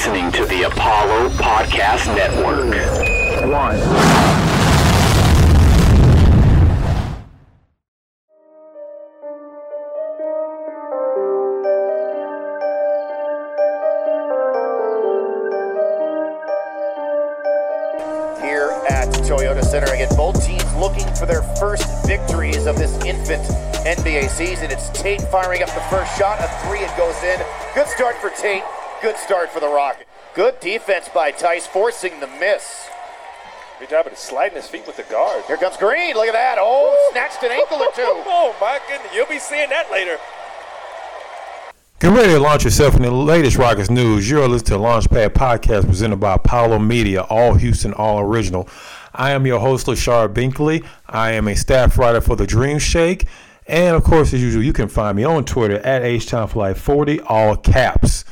listening to the Apollo Podcast Network. One. Here at Toyota Center. Again, both teams looking for their first victories of this infant NBA season. It's Tate firing up the first shot. A three, it goes in. Good start for Tate. Good start for the Rocket. Good defense by Theis, forcing the miss. Good job of sliding his feet with the guard. Here comes Green. Look at that. Oh, snatched an ankle or two. oh, my goodness. You'll be seeing that later. Get ready to launch yourself in the latest Rockets news. You're listening to Launchpad Podcast presented by Apollo Media, all Houston, all original. I am your host, Lachard Binkley. I am a staff writer for the Dream Shake. And of course, as usual, you can find me on Twitter at HTOWN4LIFE40, all caps.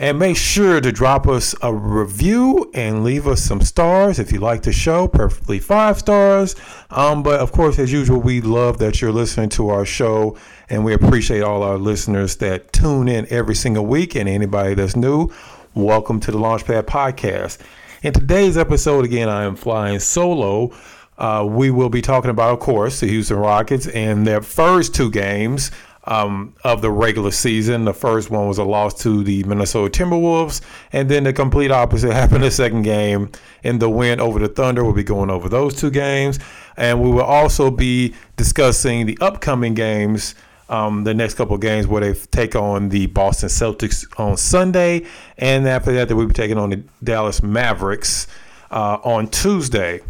And make sure to drop us a review and leave us some stars if you like the show, perfectly five stars. Um, but of course, as usual, we love that you're listening to our show, and we appreciate all our listeners that tune in every single week. And anybody that's new, welcome to the Launchpad Podcast. In today's episode, again, I am flying solo. Uh, we will be talking about, of course, the Houston Rockets and their first two games um, of the regular season. The first one was a loss to the Minnesota Timberwolves, and then the complete opposite happened the second game in the win over the Thunder. We'll be going over those two games, and we will also be discussing the upcoming games um, the next couple games where they take on the Boston Celtics on Sunday, and after that, they will be taking on the Dallas Mavericks uh, on Tuesday.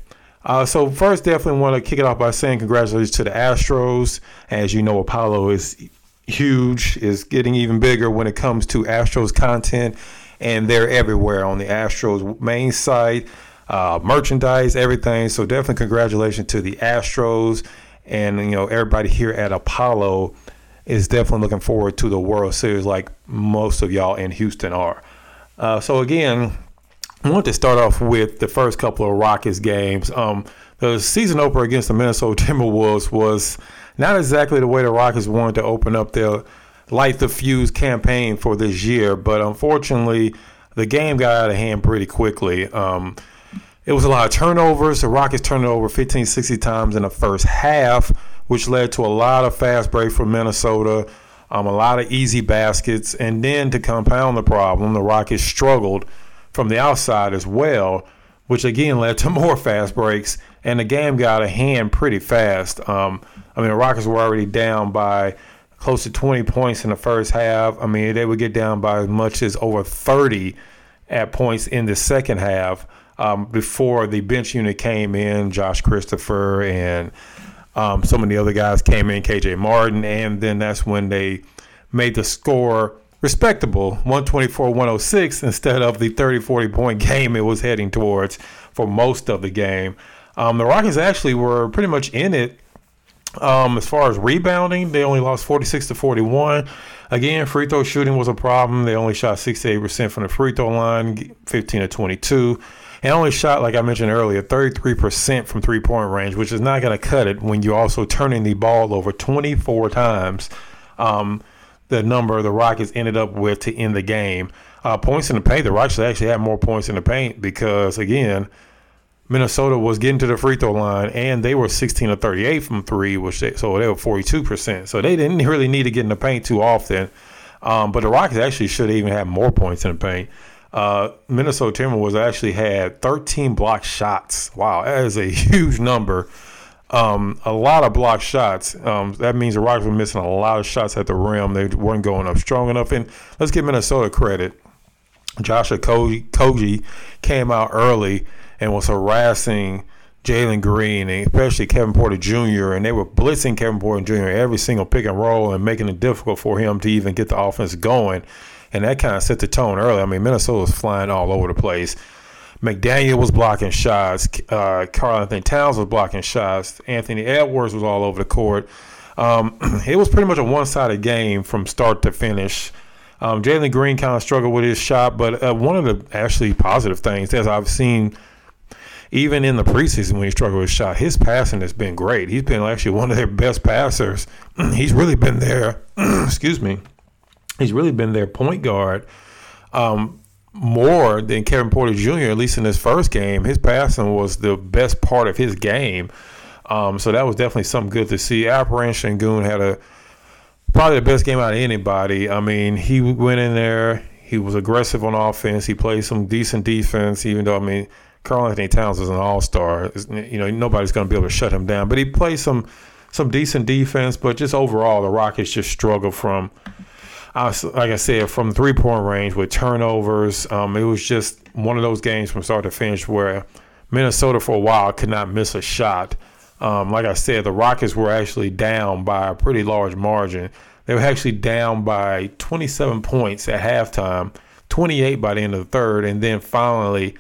Uh, so first, definitely want to kick it off by saying congratulations to the Astros. As you know, Apollo is huge, is getting even bigger when it comes to Astros content, and they're everywhere on the Astros main site, uh, merchandise, everything. So definitely congratulations to the Astros and you know everybody here at Apollo is definitely looking forward to the World Series like most of y'all in Houston are. Uh, so again, I want to start off with the first couple of Rockets games. Um, the season opener against the Minnesota Timberwolves was not exactly the way the Rockets wanted to open up their light the fuse campaign for this year, but unfortunately, the game got out of hand pretty quickly. Um, it was a lot of turnovers. The Rockets turned it over 15, 60 times in the first half which led to a lot of fast break from Minnesota, um, a lot of easy baskets. And then to compound the problem, the Rockets struggled from the outside as well, which again led to more fast breaks. And the game got a hand pretty fast. Um, I mean, the Rockets were already down by close to 20 points in the first half. I mean, they would get down by as much as over 30 at points in the second half um, before the bench unit came in, Josh Christopher and um, some of the other guys came in, KJ Martin, and then that's when they made the score respectable 124 106 instead of the 30 40 point game it was heading towards for most of the game. Um, the Rockets actually were pretty much in it um, as far as rebounding. They only lost 46 to 41. Again, free throw shooting was a problem. They only shot 68% from the free throw line, 15 to 22 and only shot, like I mentioned earlier, 33% from three point range, which is not going to cut it when you're also turning the ball over 24 times. Um, the number the Rockets ended up with to end the game. Uh, points in the paint, the Rockets actually had more points in the paint because, again, Minnesota was getting to the free throw line and they were 16 to 38 from three, which they, so they were 42%. So they didn't really need to get in the paint too often. Um, but the Rockets actually should even have more points in the paint. Uh, Minnesota Timberwolves actually had 13 block shots. Wow, that is a huge number. Um, a lot of block shots. Um, that means the Rockets were missing a lot of shots at the rim. They weren't going up strong enough. And let's give Minnesota credit. Joshua Okogie came out early and was harassing Jalen Green and especially Kevin Porter Jr. And they were blitzing Kevin Porter Jr. every single pick and roll and making it difficult for him to even get the offense going and that kind of set the tone early. I mean, Minnesota was flying all over the place. McDaniel was blocking shots. Uh, Karl-Anthony Towns was blocking shots. Anthony Edwards was all over the court. Um, it was pretty much a one-sided game from start to finish. Um, Jalen Green kind of struggled with his shot, but uh, one of the actually positive things, as I've seen, even in the preseason when he struggled with his shot, his passing has been great. He's been actually one of their best passers. He's really been there. excuse me he's really been their point guard um, more than Kevin Porter Jr. At least in his first game, his passing was the best part of his game. Um, so that was definitely something good to see. Alperen Sengun had a probably the best game out of anybody. I mean, he went in there. He was aggressive on offense. He played some decent defense, even though I mean, Karl-Anthony Towns is an all star. You know, nobody's going to be able to shut him down. But he played some some decent defense. But just overall, the Rockets just struggled from like I said, from three point range with turnovers. Um, it was just one of those games from start to finish where Minnesota for a while could not miss a shot. Um, like I said, the Rockets were actually down by a pretty large margin. They were actually down by 27 points at halftime, 28 by the end of the third, and then finally,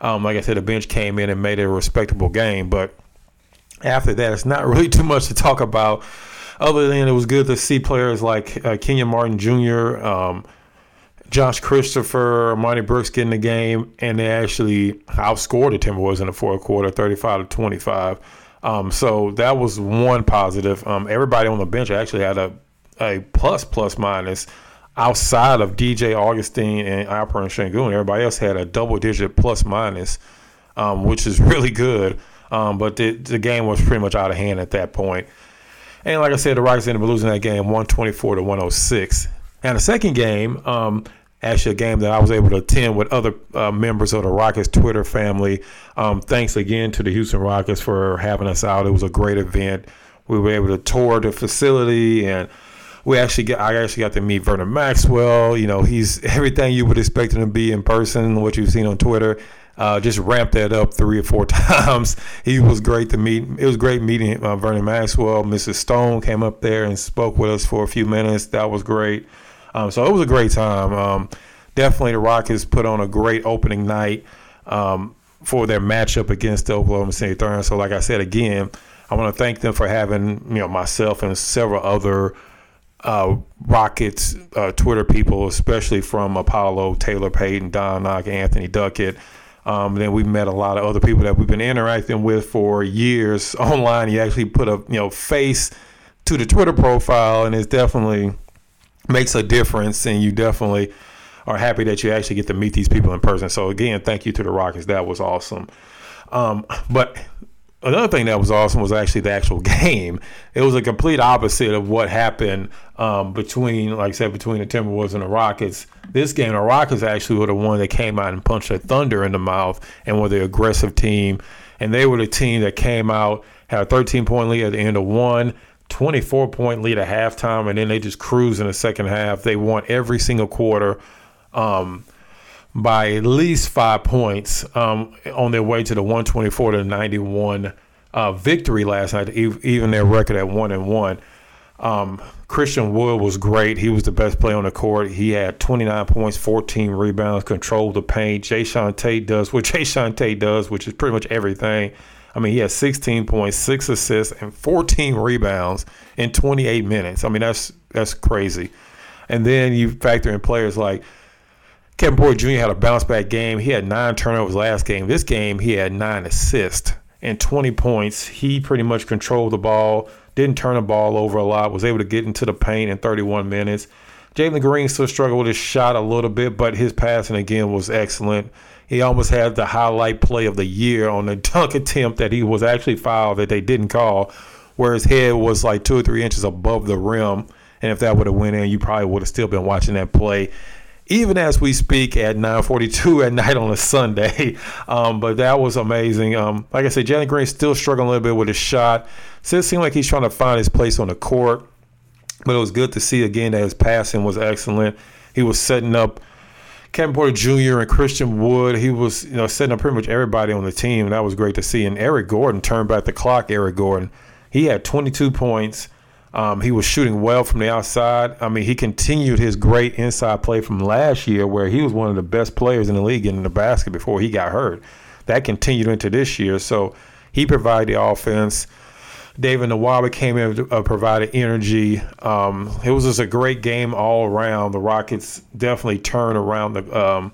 um, like I said, the bench came in and made it a respectable game. But after that, it's not really too much to talk about other than it was good to see players like uh, Martin Jr., um, Josh Christopher, Marty Brooks getting the game, and they actually outscored the Timberwolves in the fourth quarter, 35 to 25. Um, so that was one positive. Um, everybody on the bench actually had a, a plus, plus minus outside of DJ Augustin and Alperen Sengun. Everybody else had a double digit plus minus, um, which is really good. Um, but the, the game was pretty much out of hand at that point. And like I said, the Rockets ended up losing that game 124 to 106. And the second game, um, actually a game that I was able to attend with other uh, members of the Rockets Twitter family. Um, thanks again to the Houston Rockets for having us out. It was a great event. We were able to tour the facility and we actually got I actually got to meet Vernon Maxwell. You know, he's everything you would expect him to be in person, what you've seen on Twitter. Uh, just ramped that up three or four times. He was great to meet. It was great meeting uh, Vernon Maxwell. Mrs. Stone came up there and spoke with us for a few minutes. That was great. Um, so it was a great time. Um, definitely, the Rockets put on a great opening night um, for their matchup against the Oklahoma City Thunder. So, like I said again, I want to thank them for having you know myself and several other uh, Rockets uh, Twitter people, especially from Apollo, Taylor Payton, Don Knock, Anthony Duckett. Um, then we met a lot of other people that we've been interacting with for years online. He actually put a you know face to the Twitter profile, and it definitely makes a difference. And you definitely are happy that you actually get to meet these people in person. So again, thank you to the Rockets. That was awesome. Um, but another thing that was awesome was actually the actual game. It was a complete opposite of what happened um, between, like I said, between the Timberwolves and the Rockets. This game, the Rockets actually were the one that came out and punched the Thunder in the mouth and were the aggressive team. And they were the team that came out, had a 13 point lead at the end of one. 24 point lead at halftime, and then they just cruise in the second half. They won every single quarter. Um, by at least five points um, on their way to the 124 to 91 uh, victory last night, even their record at one and one. Um, Christian Wood was great. He was the best player on the court. He had 29 points, 14 rebounds, controlled the paint. Jae'Sean Tate does what Jae'Sean Tate does, which is pretty much everything. I mean, he had 16 points, six assists, and 14 rebounds in 28 minutes. I mean, that's that's crazy. And then you factor in players like Kevin Porter Jr. had a bounce back game. He had nine turnovers last game. This game, he had nine assists and 20 points. He pretty much controlled the ball, didn't turn the ball over a lot, was able to get into the paint in 31 minutes. Jalen Green still struggled with his shot a little bit, but his passing again was excellent. He almost had the highlight play of the year on the dunk attempt that he was actually fouled that they didn't call, where his head was like two or three inches above the rim. And if that would have went in, you probably would have still been watching that play even as we speak at 9:42 at night on a Sunday. Um, but that was amazing. Um, like I said, Jalen Green still struggling a little bit with his shot. Still seemed like he's trying to find his place on the court. But it was good to see again that his passing was excellent. He was setting up Kevin Porter Jr. and Christian Wood. He was, you know, setting up pretty much everybody on the team. And that was great to see. And Eric Gordon turned back the clock. Eric Gordon, he had 22 points. Um, he was shooting well from the outside. I mean, he continued his great inside play from last year, where he was one of the best players in the league in the basket before he got hurt. That continued into this year. So he provided the offense. David Nwaba came in, uh, provided energy. Um, it was just a great game all around. The Rockets definitely turned around the. Um,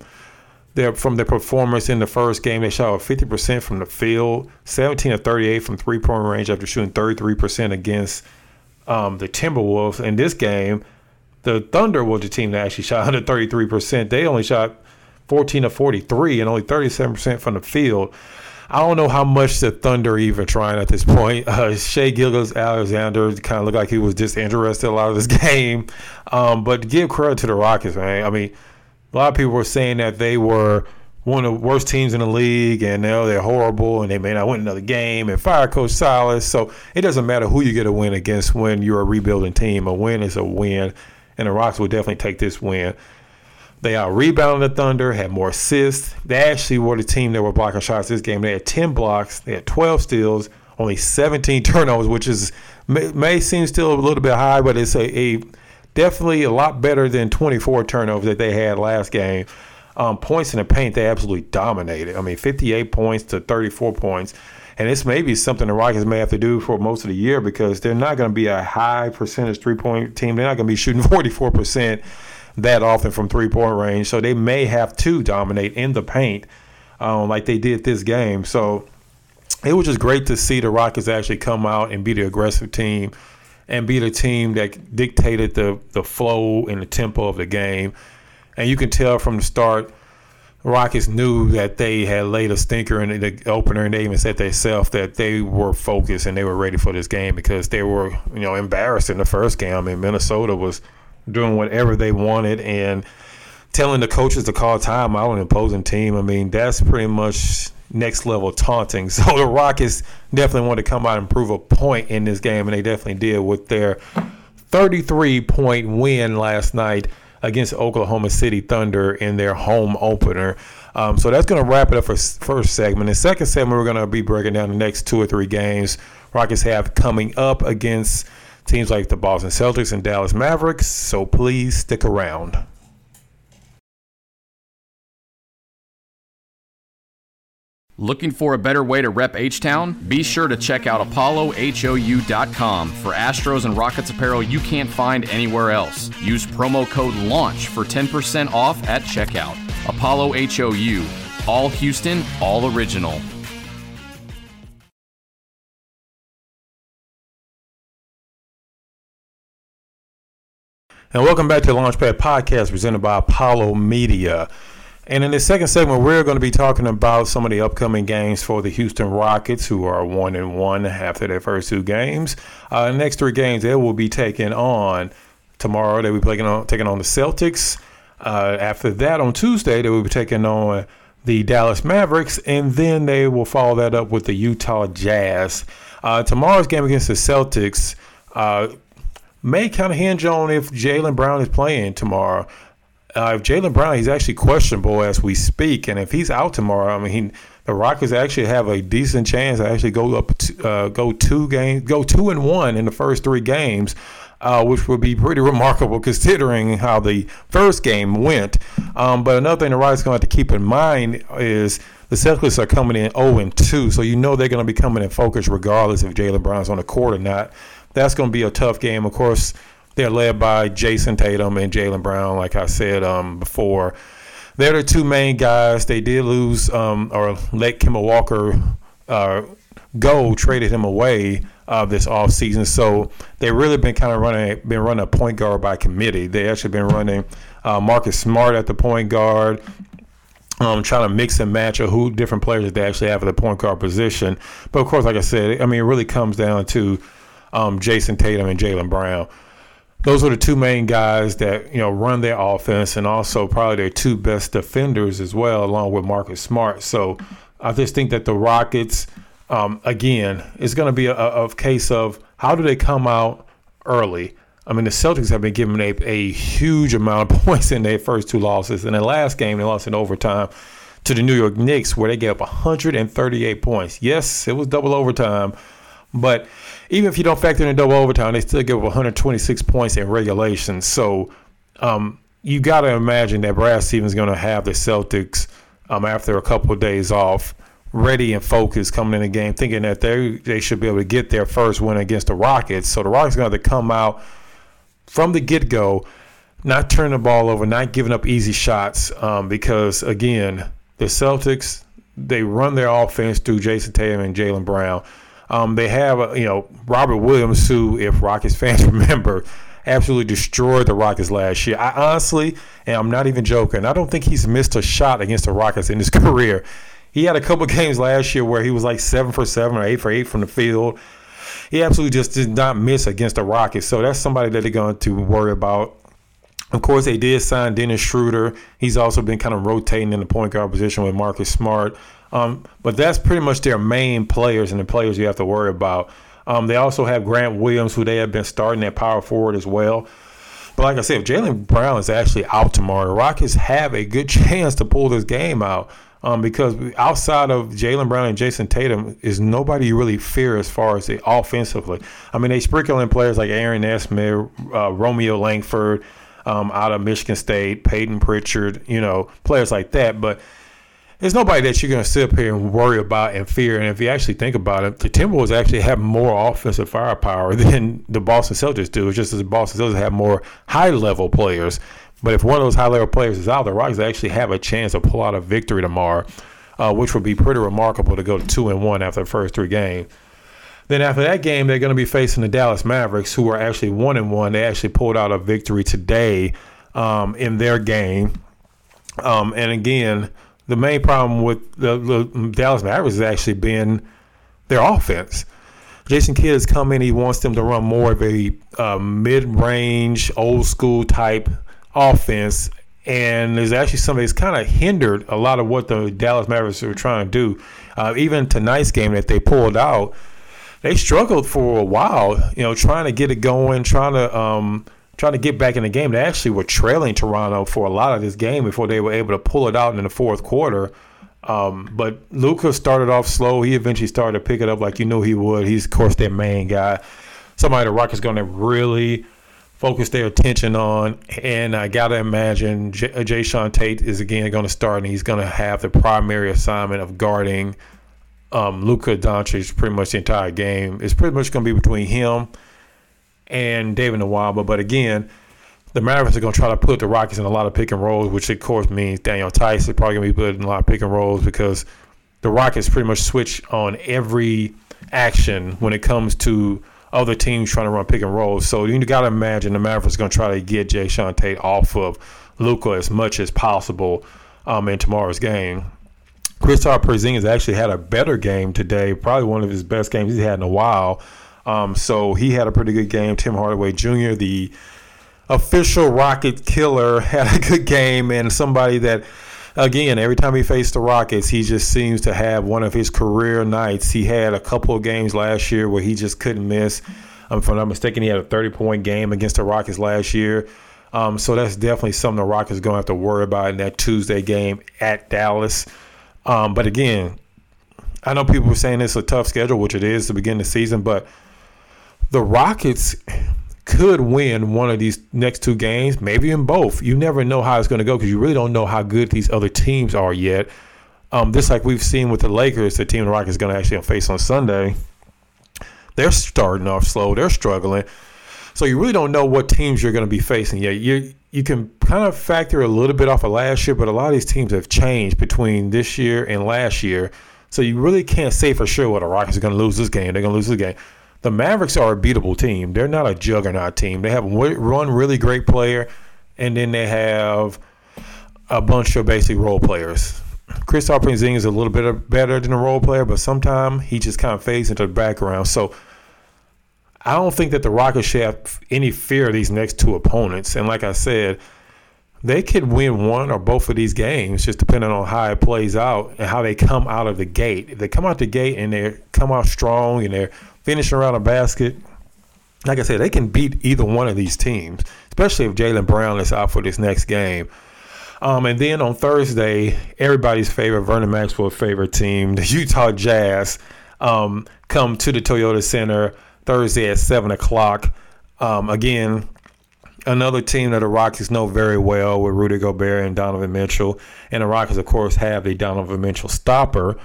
their, from their performance in the first game, they shot 50% from the field, 17 to 38 from three point range after shooting 33% against um, the Timberwolves in this game, the Thunder was the team that actually shot 133%. They only shot 14 to 43 and only 37% from the field. I don't know how much the Thunder even trying at this point. Uh, Shai Gilgeous-Alexander kind of looked like he was just interested a lot of this game. Um, but give credit to the Rockets, man. I mean, a lot of people were saying that they were one of the worst teams in the league and know, they're horrible and they may not win another game and fire Coach Silas. So it doesn't matter who you get a win against when you're a rebuilding team. A win is a win, and the Rockets will definitely take this win. They out rebounded the Thunder, had more assists. They actually were the team that were blocking shots this game. They had 10 blocks, they had 12 steals, only 17 turnovers, which is may, may seem still a little bit high, but it's a, a definitely a lot better than 24 turnovers that they had last game. Um, points in the paint, they absolutely dominated. I mean, 58 points to 34 points. And this may be something the Rockets may have to do for most of the year because they're not going to be a high percentage three point team. They're not going to be shooting 44% that often from three point range. So they may have to dominate in the paint um, like they did this game. So it was just great to see the Rockets actually come out and be the aggressive team and be the team that dictated the, the flow and the tempo of the game. And you can tell from the start, Rockets knew that they had laid a stinker in the opener, and they even said themselves that they were focused and they were ready for this game because they were, you know, embarrassed in the first game. I mean, Minnesota was – doing whatever they wanted and telling the coaches to call timeout on an opposing team. I mean, that's pretty much next level taunting. So the Rockets definitely wanted to come out and prove a point in this game, and they definitely did with their 33 point win last night against Oklahoma City Thunder in their home opener. Um, so that's going to wrap it up for first segment. In second segment, we're going to be breaking down the next two or three games Rockets have coming up against teams like the Boston Celtics and Dallas Mavericks, so please stick around. Looking for a better way to rep H Town? Be sure to check out ApolloHOU.com for Astros and Rockets apparel you can't find anywhere else. Use promo code LAUNCH for 10% off at checkout. Apollo HOU, all Houston, all original. And welcome back to the Launchpad Podcast presented by Apollo Media. And in the second segment, we're going to be talking about some of the upcoming games for the Houston Rockets, who are one and one after their first two games. Uh, next three games they will be taking on tomorrow. They will be taking on taking on the Celtics. Uh, after that, on Tuesday, they will be taking on the Dallas Mavericks, and then they will follow that up with the Utah Jazz. Uh, tomorrow's game against the Celtics. Uh, may kind of hinge on if Jaylen Brown is playing tomorrow. Uh, if Jaylen Brown, he's actually questionable as we speak, and if he's out tomorrow, I mean, he, the Rockets actually have a decent chance to actually go up, to, uh, go two games, go two and one in the first three games, uh, which would be pretty remarkable considering how the first game went. Um, but another thing the Rockets going to have to keep in mind is the Celtics are coming in 0 and 2, so you know they're going to be coming in focus regardless if Jaylen Brown's on the court or not that's going to be a tough game. Of course, they're led by Jayson Tatum and Jaylen Brown, like I said um, before. They're the two main guys. They did lose um, or let Kemba Walker uh, go, traded him away uh, this offseason. So they've really been kind of running, been running a point guard by committee. They actually been running uh, Marcus Smart at the point guard, um, trying to mix and match of who different players that they actually have at the point guard position. But of course, like I said, I mean, it really comes down to um, Jayson Tatum and Jaylen Brown. Those are the two main guys that you know run their offense, and also probably their two best defenders as well, along with Marcus Smart. So I just think that the Rockets, um, again, is going to be a, a, a case of how do they come out early. I mean, the Celtics have been giving a, a huge amount of points in their first two losses. In the last game, they lost in overtime to the New York Knicks, where they gave up 138 points. Yes, it was double overtime, but even if you don't factor in double overtime, they still give up 126 points in regulation. So um, you got to imagine that Brad Stevens is going to have the Celtics um, after a couple of days off ready and focused coming in the game, thinking that they they should be able to get their first win against the Rockets. So the Rockets are going to come out from the get go, not turning the ball over, not giving up easy shots, um, because again, the Celtics they run their offense through Jayson Tatum and Jaylen Brown. Um, they have, uh, you know, Robert Williams, who, if Rockets fans remember, absolutely destroyed the Rockets last year. I honestly, and I'm not even joking, I don't think he's missed a shot against the Rockets in his career. He had a couple games last year where he was like seven for seven or eight for eight from the field. He absolutely just did not miss against the Rockets. So that's somebody that they're going to worry about. Of course, they did sign Dennis Schroeder. He's also been kind of rotating in the point guard position with Marcus Smart. Um, but that's pretty much their main players and the players you have to worry about. Um, they also have Grant Williams, who they have been starting at power forward as well. But like I said, if Jaylen Brown is actually out tomorrow, the Rockets have a good chance to pull this game out. Um, because outside of Jaylen Brown and Jayson Tatum, is nobody you really fear as far as the offensively. I mean, they sprinkle in players like Aaron Nesmith, uh, Romeo Langford um, out of Michigan State, Peyton Pritchard, you know, players like that. But there's nobody that you're going to sit up here and worry about and fear. And if you actually think about it, the Timberwolves actually have more offensive firepower than the Boston Celtics do. It's just as the Boston Celtics have more high level players. But if one of those high level players is out, the Rockets actually have a chance to pull out a victory tomorrow, uh, which would be pretty remarkable to go to two and one after the first three games. Then after that game, they're going to be facing the Dallas Mavericks, who are actually one and one. They actually pulled out a victory today um, in their game. Um, and again, the main problem with the, the Dallas Mavericks has actually been their offense. Jason Kidd has come in. He wants them to run more of a uh, mid-range, old-school type offense, and there's actually something that's kind of hindered a lot of what the Dallas Mavericks are trying to do. Uh, even tonight's game that they pulled out, they struggled for a while. You know, trying to get it going, trying to um, trying to get back in the game. They actually were trailing Toronto for a lot of this game before they were able to pull it out in the fourth quarter. Um, but Luka started off slow. He eventually started to pick it up like you knew he would. He's of course their main guy. Somebody the Rockets going to really focus their attention on. And I got to imagine J- uh, Jae'Sean Tate is again going to start, and he's going to have the primary assignment of guarding um, Luka Doncic pretty much the entire game. It's pretty much going to be between him and David Nwaba. But again, the Mavericks are going to try to put the Rockets in a lot of pick and rolls, which of course means Daniel is probably going to be put in a lot of pick and rolls because the Rockets pretty much switch on every action when it comes to other teams trying to run pick and rolls. So you got to imagine the Mavericks are going to try to get Jae'Sean Tate off of Luka as much as possible um, in tomorrow's game. Kristaps Porzingis actually had a better game today, probably one of his best games he's had in a while. Um, so he had a pretty good game. Tim Hardaway Jr., the official Rocket killer, had a good game, and somebody that, again, every time he faced the Rockets, he just seems to have one of his career nights. He had a couple of games last year where he just couldn't miss. Um, if I'm not mistaken, he had a 30 point game against the Rockets last year. Um, so that's definitely something the Rockets are going to have to worry about in that Tuesday game at Dallas. Um, but again, I know people were saying it's a tough schedule, which it is to begin the season, but the Rockets could win one of these next two games, maybe in both. You never know how it's going to go because you really don't know how good these other teams are yet. Um, just like we've seen with the Lakers, the team the Rockets going to actually face on Sunday. They're starting off slow. They're struggling. So you really don't know what teams you're going to be facing yet. You you can kind of factor a little bit off of last year, but a lot of these teams have changed between this year and last year. So you really can't say for sure what the Rockets are going to lose this game. They're going to lose this game the Mavericks are a beatable team. They're not a juggernaut team. They have one really great player, and then they have a bunch of basic role players. Kristaps Porzingis is a little bit better than a role player, but sometimes he just kind of fades into the background. So I don't think that the Rockets should have any fear of these next two opponents. And like I said, they could win one or both of these games, just depending on how it plays out and how they come out of the gate. If they come out the gate and they come out strong and they're finishing around a basket. Like I said, they can beat either one of these teams, especially if Jaylen Brown is out for this next game. Um, and then on Thursday, everybody's favorite, Vernon Maxwell's favorite team, the Utah Jazz, um, come to the Toyota Center Thursday at 7 o'clock. Um, again, another team that the Rockets know very well with Rudy Gobert and Donovan Mitchell. And the Rockets, of course, have a Donovan Mitchell stopper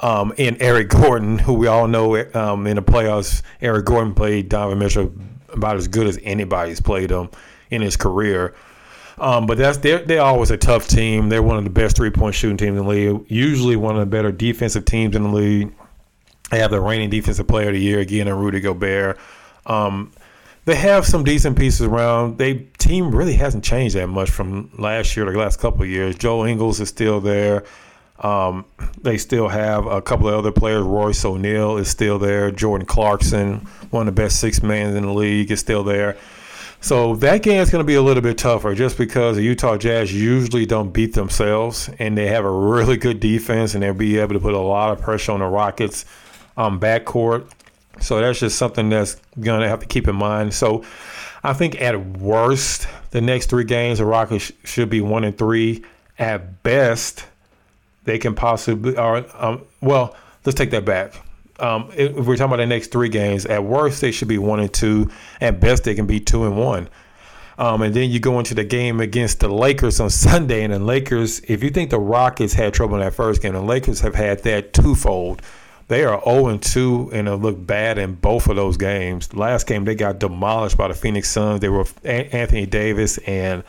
um, and Eric Gordon, who we all know um, in the playoffs, Eric Gordon played Donovan Mitchell about as good as anybody's played him in his career. Um, but that's they're they're always a tough team. They're one of the best three point shooting teams in the league. Usually one of the better defensive teams in the league. They have the reigning defensive player of the year again, in Rudy Gobert. Um, they have some decent pieces around. They team really hasn't changed that much from last year, the last couple of years. Joe Ingles is still there. Um, they still have a couple of other players. Royce O'Neale is still there. Jordan Clarkson, one of the best six men in the league, is still there. So that game is going to be a little bit tougher just because the Utah Jazz usually don't beat themselves and they have a really good defense and they'll be able to put a lot of pressure on the Rockets um, backcourt. So that's just something that's going to have to keep in mind. So I think at worst, the next three games, the Rockets should be one and three. At best, they can possibly, or um, well, let's take that back. Um, if we're talking about the next three games, at worst they should be one and two. At best they can be two and one. Um, and then you go into the game against the Lakers on Sunday, and the Lakers, if you think the Rockets had trouble in that first game, the Lakers have had that twofold. They are 0 and 2 and it looked bad in both of those games. Last game they got demolished by the Phoenix Suns. They were Anthony Davis and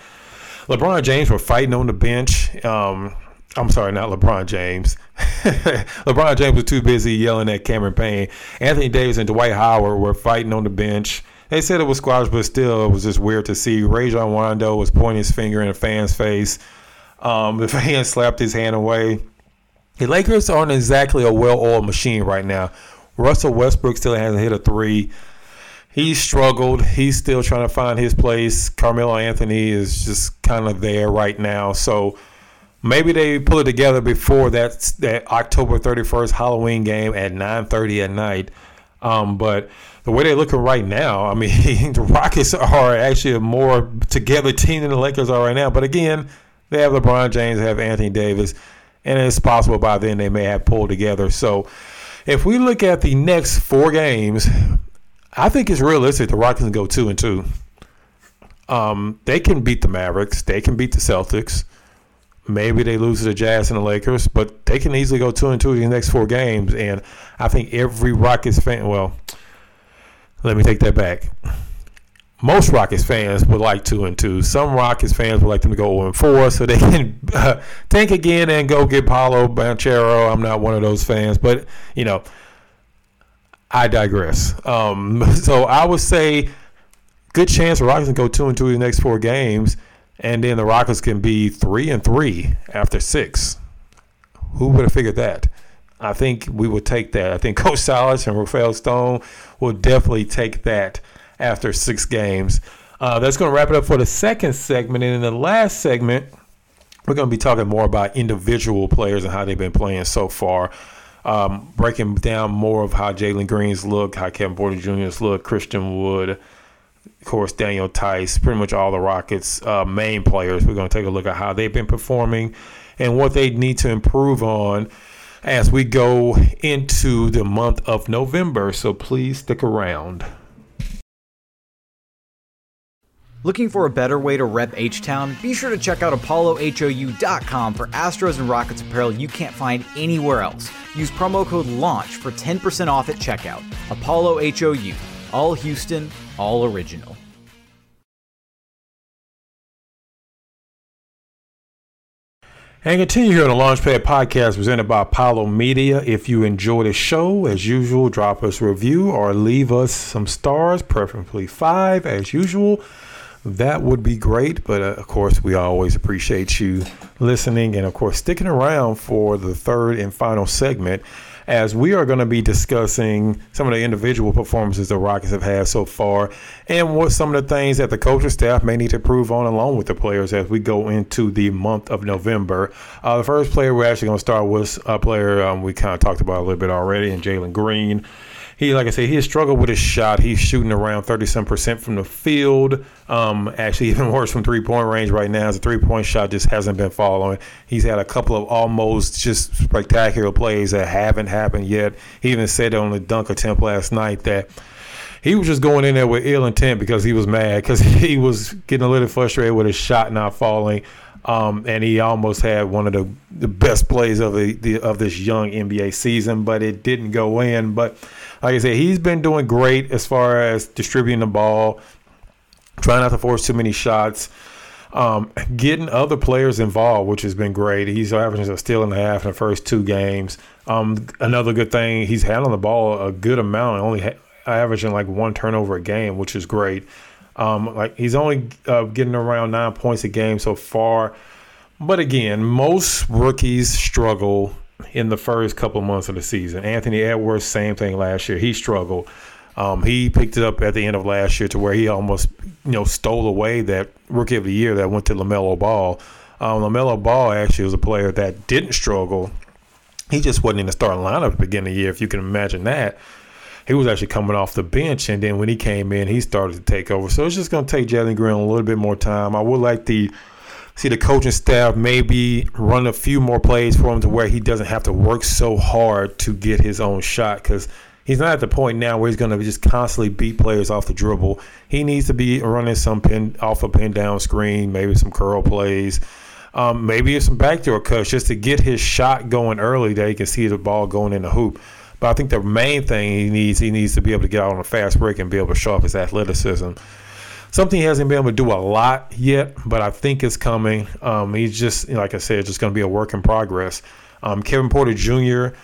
LeBron James were fighting on the bench. Um, I'm sorry, not LeBron James. LeBron James was too busy yelling at Cameron Payne. Anthony Davis and Dwight Howard were fighting on the bench. They said it was squash, but still, it was just weird to see. Rajon Rondo was pointing his finger in a fan's face. Um, the fan slapped his hand away. The Lakers aren't exactly a well-oiled machine right now. Russell Westbrook still hasn't hit a three. He's struggled. He's still trying to find his place. Carmelo Anthony is just kind of there right now. So maybe they pull it together before that that October 31st Halloween game at 9:30 at night. Um, but the way they're looking right now, I mean, the Rockets are actually a more together team than the Lakers are right now. But again, they have LeBron James, they have Anthony Davis, and it's possible by then they may have pulled together. So if we look at the next four games, I think it's realistic the Rockets can go two and two. Um, they can beat the Mavericks, they can beat the Celtics. Maybe they lose to the Jazz and the Lakers, but they can easily go two and two in the next four games. And I think every Rockets fan, well, let me take that back. Most Rockets fans would like two and two. Some Rockets fans would like them to go 0 and four, so they can uh, tank again and go get Paolo Banchero. I'm not one of those fans, but you know, I digress. Um, so I would say, good chance the Rockets can go two and two in the next four games and then the Rockets can be three and three after six. Who would have figured that? I think we would take that. I think Coach Silas and Rafael Stone will definitely take that after six games. Uh, that's going to wrap it up for the second segment. And in the last segment, we're going to be talking more about individual players and how they've been playing so far. Um, breaking down more of how Jalen Green's look, how Kevin Porter Jr.'s look, Christian Wood, of course, Daniel Theis, pretty much all the Rockets' uh, main players. We're going to take a look at how they've been performing and what they need to improve on as we go into the month of November. So please stick around. Looking for a better way to rep H Town? Be sure to check out ApolloHOU.com for Astros and Rockets apparel you can't find anywhere else. Use promo code LAUNCH for 10% off at checkout. Apollo HOU, all Houston, all original. And continue here on the Launchpad podcast presented by Apollo Media. If you enjoy the show, as usual, drop us a review or leave us some stars, preferably five, as usual. That would be great. But uh, of course, we always appreciate you listening and, of course, sticking around for the third and final segment as we are going to be discussing some of the individual performances the Rockets have had so far and what some of the things that the coaching staff may need to improve on along with the players as we go into the month of November. Uh, the first player we're actually going to start with a player um, we kind of talked about a little bit already, and Jalen Green he, like I said, he has struggled with his shot. He's shooting around 30 some percent from the field. Um, actually, even worse from three point range right now. His three point shot just hasn't been following. He's had a couple of almost just spectacular plays that haven't happened yet. He even said on the dunk attempt last night that he was just going in there with ill intent because he was mad because he was getting a little frustrated with his shot not falling. Um, and he almost had one of the, the best plays of the, the, of this young NBA season, but it didn't go in. But like I said, he's been doing great as far as distributing the ball, trying not to force too many shots, um, getting other players involved, which has been great. He's averaging a steal and a half in the first two games. Um, another good thing, he's handling the ball a good amount, only ha- averaging like one turnover a game, which is great. Um, like he's only uh, getting around nine points a game so far. But again, most rookies struggle in the first couple months of the season. Anthony Edwards, same thing last year. He struggled. Um, he picked it up at the end of last year to where he almost, you know, stole away that rookie of the year that went to LaMelo Ball. Um, LaMelo Ball actually was a player that didn't struggle. He just wasn't in the starting lineup at the beginning of the year, if you can imagine that. He was actually coming off the bench, and then when he came in, he started to take over. So it's just going to take Jalen Green a little bit more time. I would like the see the coaching staff maybe run a few more plays for him to where he doesn't have to work so hard to get his own shot because he's not at the point now where he's going to just constantly beat players off the dribble. He needs to be running some pin off a pin down screen, maybe some curl plays, um, maybe some backdoor cuts just to get his shot going early that he can see the ball going in the hoop. But I think the main thing he needs, he needs to be able to get out on a fast break and be able to show off his athleticism something he hasn't been able to do a lot yet, but I think it's coming. Um, he's just, like I said, just going to be a work in progress. Um, Kevin Porter Jr.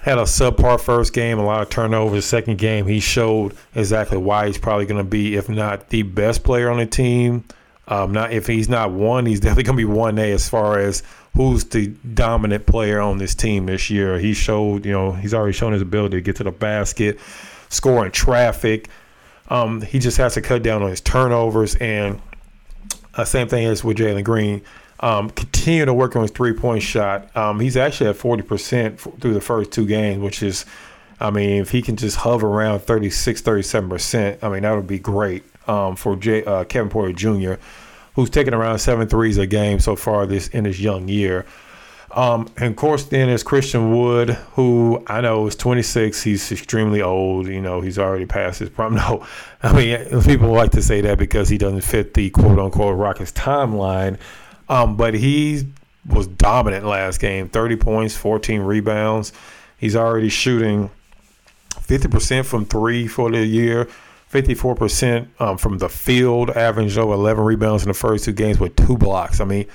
had a subpar first game, a lot of turnovers. Second game, he showed exactly why he's probably going to be, if not the best player on the team. Um, not if he's not one, he's definitely going to be one A as far as who's the dominant player on this team this year. He showed, you know, he's already shown his ability to get to the basket, score in traffic. Um, he just has to cut down on his turnovers and uh, same thing as with Jalen Green. Um, continue to work on his three point shot. Um, he's actually at 40% through the first two games, which is, I mean, if he can just hover around 36, 37%, I mean, that would be great um, for J, uh, Kevin Porter Jr., who's taken around seven threes a game so far this in his young year. Um, and of course, then there's Christian Wood, who I know is 26. He's extremely old. You know, he's already past his prime. No, I mean, people like to say that because he doesn't fit the quote unquote Rockets timeline. Um, but he was dominant last game 30 points, 14 rebounds. He's already shooting 50% from three for the year. 54% um, from the field, averaged over 11 rebounds in the first two games with two blocks. I mean,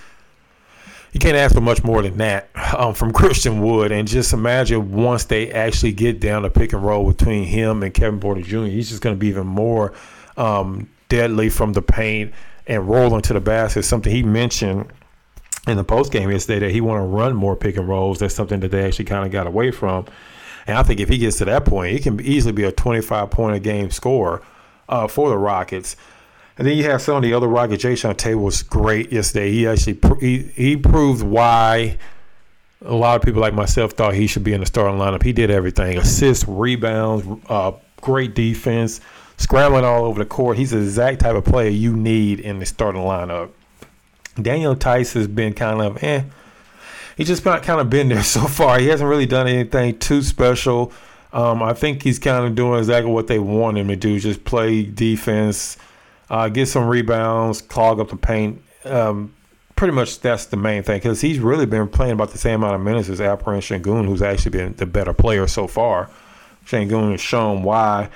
you can't ask for much more than that um, from Christian Wood. And just imagine once they actually get down to pick and roll between him and Kevin Porter Jr., he's just going to be even more um, deadly from the paint and rolling to the basket. Something he mentioned in the post game yesterday that he want to run more pick and rolls. That's something that they actually kind of got away from. And I think if he gets to that point, he can easily be a 25 point a game scorer uh, for the Rockets. And then you have some of the other Rockets. Jae'Sean Tate was great yesterday. He actually he, he proved why a lot of people like myself thought he should be in the starting lineup. He did everything: assists, rebounds, uh, great defense, scrambling all over the court. He's the exact type of player you need in the starting lineup. Daniel Theis has been kind of eh. He's just kind of been there so far. He hasn't really done anything too special. Um, I think he's kind of doing exactly what they want him to do: just play defense uh, get some rebounds, clog up the paint. Um, pretty much that's the main thing because he's really been playing about the same amount of minutes as Alperen Sengun, who's actually been the better player so far. Sengun has shown why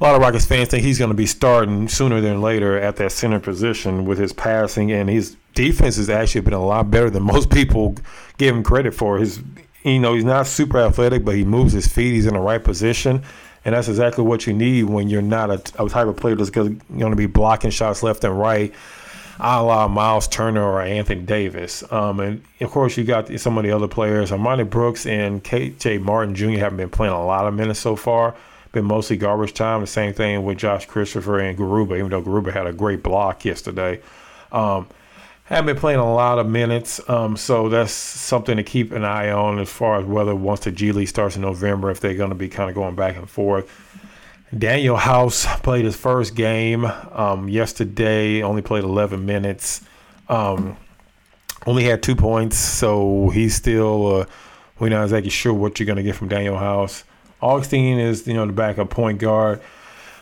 a lot of Rockets fans think he's going to be starting sooner than later at that center position with his passing and his defense has actually been a lot better than most people give him credit for. His, you know, he's not super athletic, but he moves his feet. He's in the right position. And that's exactly what you need when you're not a, a type of player that's going to be blocking shots left and right, a la Myles Turner or Anthony Davis. Um, and of course, you got some of the other players. Armoni Brooks and KJ Martin Jr. haven't been playing a lot of minutes so far. Been mostly garbage time. The same thing with Josh Christopher and Garuba, even though Garuba had a great block yesterday. Um, haven't been playing a lot of minutes, um, so that's something to keep an eye on as far as whether once the G League starts in November, if they're going to be kind of going back and forth. Danuel House played his first game um, yesterday, only played 11 minutes, um, only had two points, so he's still, uh, we're not exactly sure what you're going to get from Danuel House. Augustin is, you know, the backup point guard.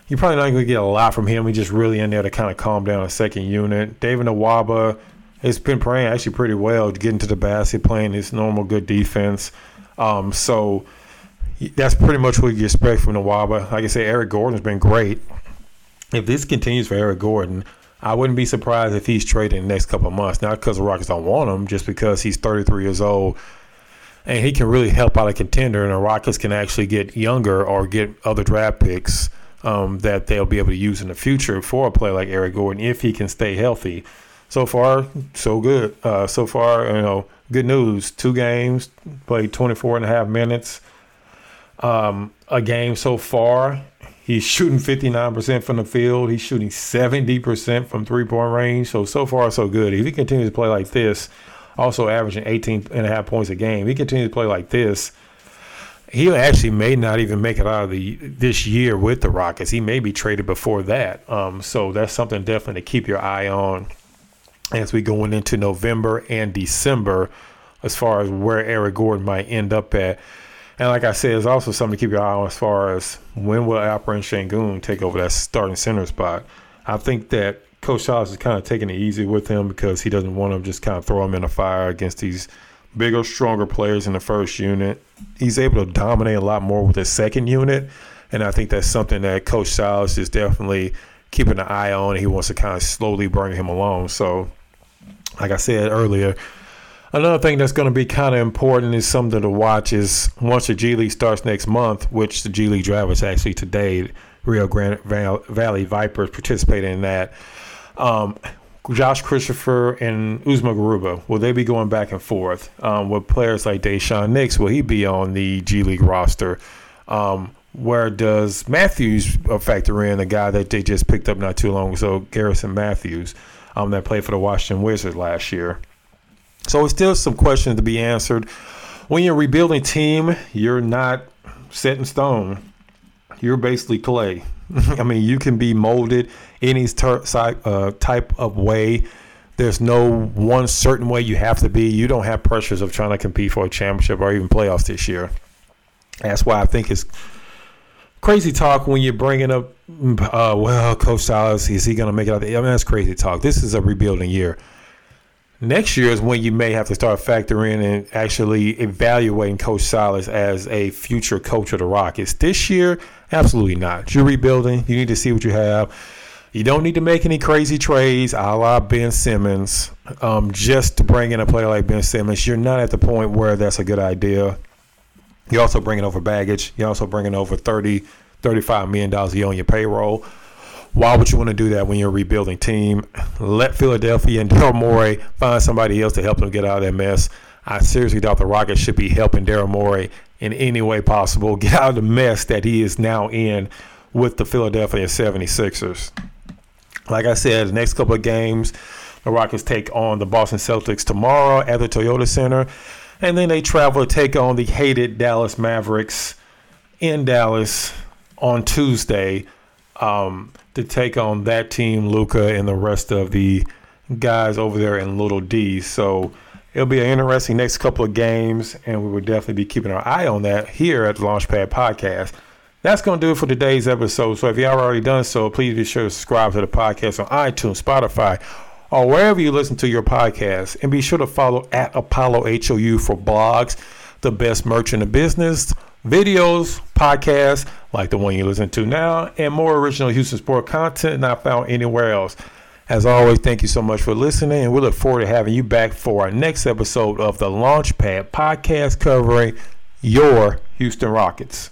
You're probably not going to get a lot from him. He's just really in there to kind of calm down a second unit. David Nwaba has been playing actually pretty well, getting to the basket, playing his normal good defense. Um, so that's pretty much what you expect from Nwaba. Like I say, Eric Gordon's been great. If this continues for Eric Gordon, I wouldn't be surprised if he's traded in the next couple months. Not because the Rockets don't want him, just because he's 33 years old and he can really help out a contender, and the Rockets can actually get younger or get other draft picks um, that they'll be able to use in the future for a player like Eric Gordon if he can stay healthy. So far, so good. Uh, so far, you know, good news. Two games, played 24 and a half minutes. Um, a game so far. He's shooting 59% from the field. He's shooting 70% from three point range. So, so far, so good. If he continues to play like this, also averaging 18 and a half points a game, if he continues to play like this, he actually may not even make it out of the this year with the Rockets. He may be traded before that. Um, so that's something definitely to keep your eye on as we going into November and December, as far as where Eric Gordon might end up at. And like I said, it's also something to keep your eye on as far as when will Alperen Sengun take over that starting center spot. I think that Coach Silas is kind of taking it easy with him because he doesn't want to just kind of throw him in the fire against these bigger, stronger players in the first unit. He's able to dominate a lot more with the second unit. And I think that's something that Coach Silas is definitely keeping an eye on. He wants to kind of slowly bring him along. So, like I said earlier, Another thing that's going to be kind of important is something to watch is once the G League starts next month, which the G League draft is actually today. Rio Grande Valley Vipers participating in that. Um, Josh Christopher and Usman Garuba, will they be going back and forth? Um, with players like Daishen Nix, will he be on the G League roster? Um, where does Matthews factor in, a guy that they just picked up not too long ago, Garrison Matthews, um, that played for the Washington Wizards last year? So it's still some questions to be answered. When you're rebuilding team, you're not set in stone. You're basically clay. I mean, you can be molded any ter- uh, type of way. There's no one certain way you have to be. You don't have pressures of trying to compete for a championship or even playoffs this year. That's why I think it's crazy talk when you're bringing up, uh, well, Coach Silas, is he going to make it out? I mean, that's crazy talk. This is a rebuilding year. Next year is when you may have to start factoring in and actually evaluating Coach Silas as a future coach of the Rockets. This year, absolutely not. You're rebuilding. You need to see what you have. You don't need to make any crazy trades, a la Ben Simmons, um, just to bring in a player like Ben Simmons. You're not at the point where that's a good idea. You're also bringing over baggage. You're also bringing over 30, 35 million dollars a year on your payroll. Why would you want to do that when you're a rebuilding team? Let Philadelphia and Daryl Morey find somebody else to help them get out of that mess. I seriously doubt the Rockets should be helping Daryl Morey in any way possible get out of the mess that he is now in with the Philadelphia 76ers. Like I said, the next couple of games, the Rockets take on the Boston Celtics tomorrow at the Toyota Center. And then they travel to take on the hated Dallas Mavericks in Dallas on Tuesday. Um, to take on that team, Luka, and the rest of the guys over there in Little D. So it'll be an interesting next couple of games, and we will definitely be keeping our eye on that here at the Launchpad Podcast. That's going to do it for today's episode. So if you have already done so, please be sure to subscribe to the podcast on iTunes, Spotify, or wherever you listen to your podcast. And be sure to follow at Apollo HOU for blogs, the best merch in the business videos, podcasts like the one you listen to now, and more original Houston sport content not found anywhere else. As always, thank you so much for listening, and we look forward to having you back for our next episode of the Launchpad podcast covering your Houston Rockets.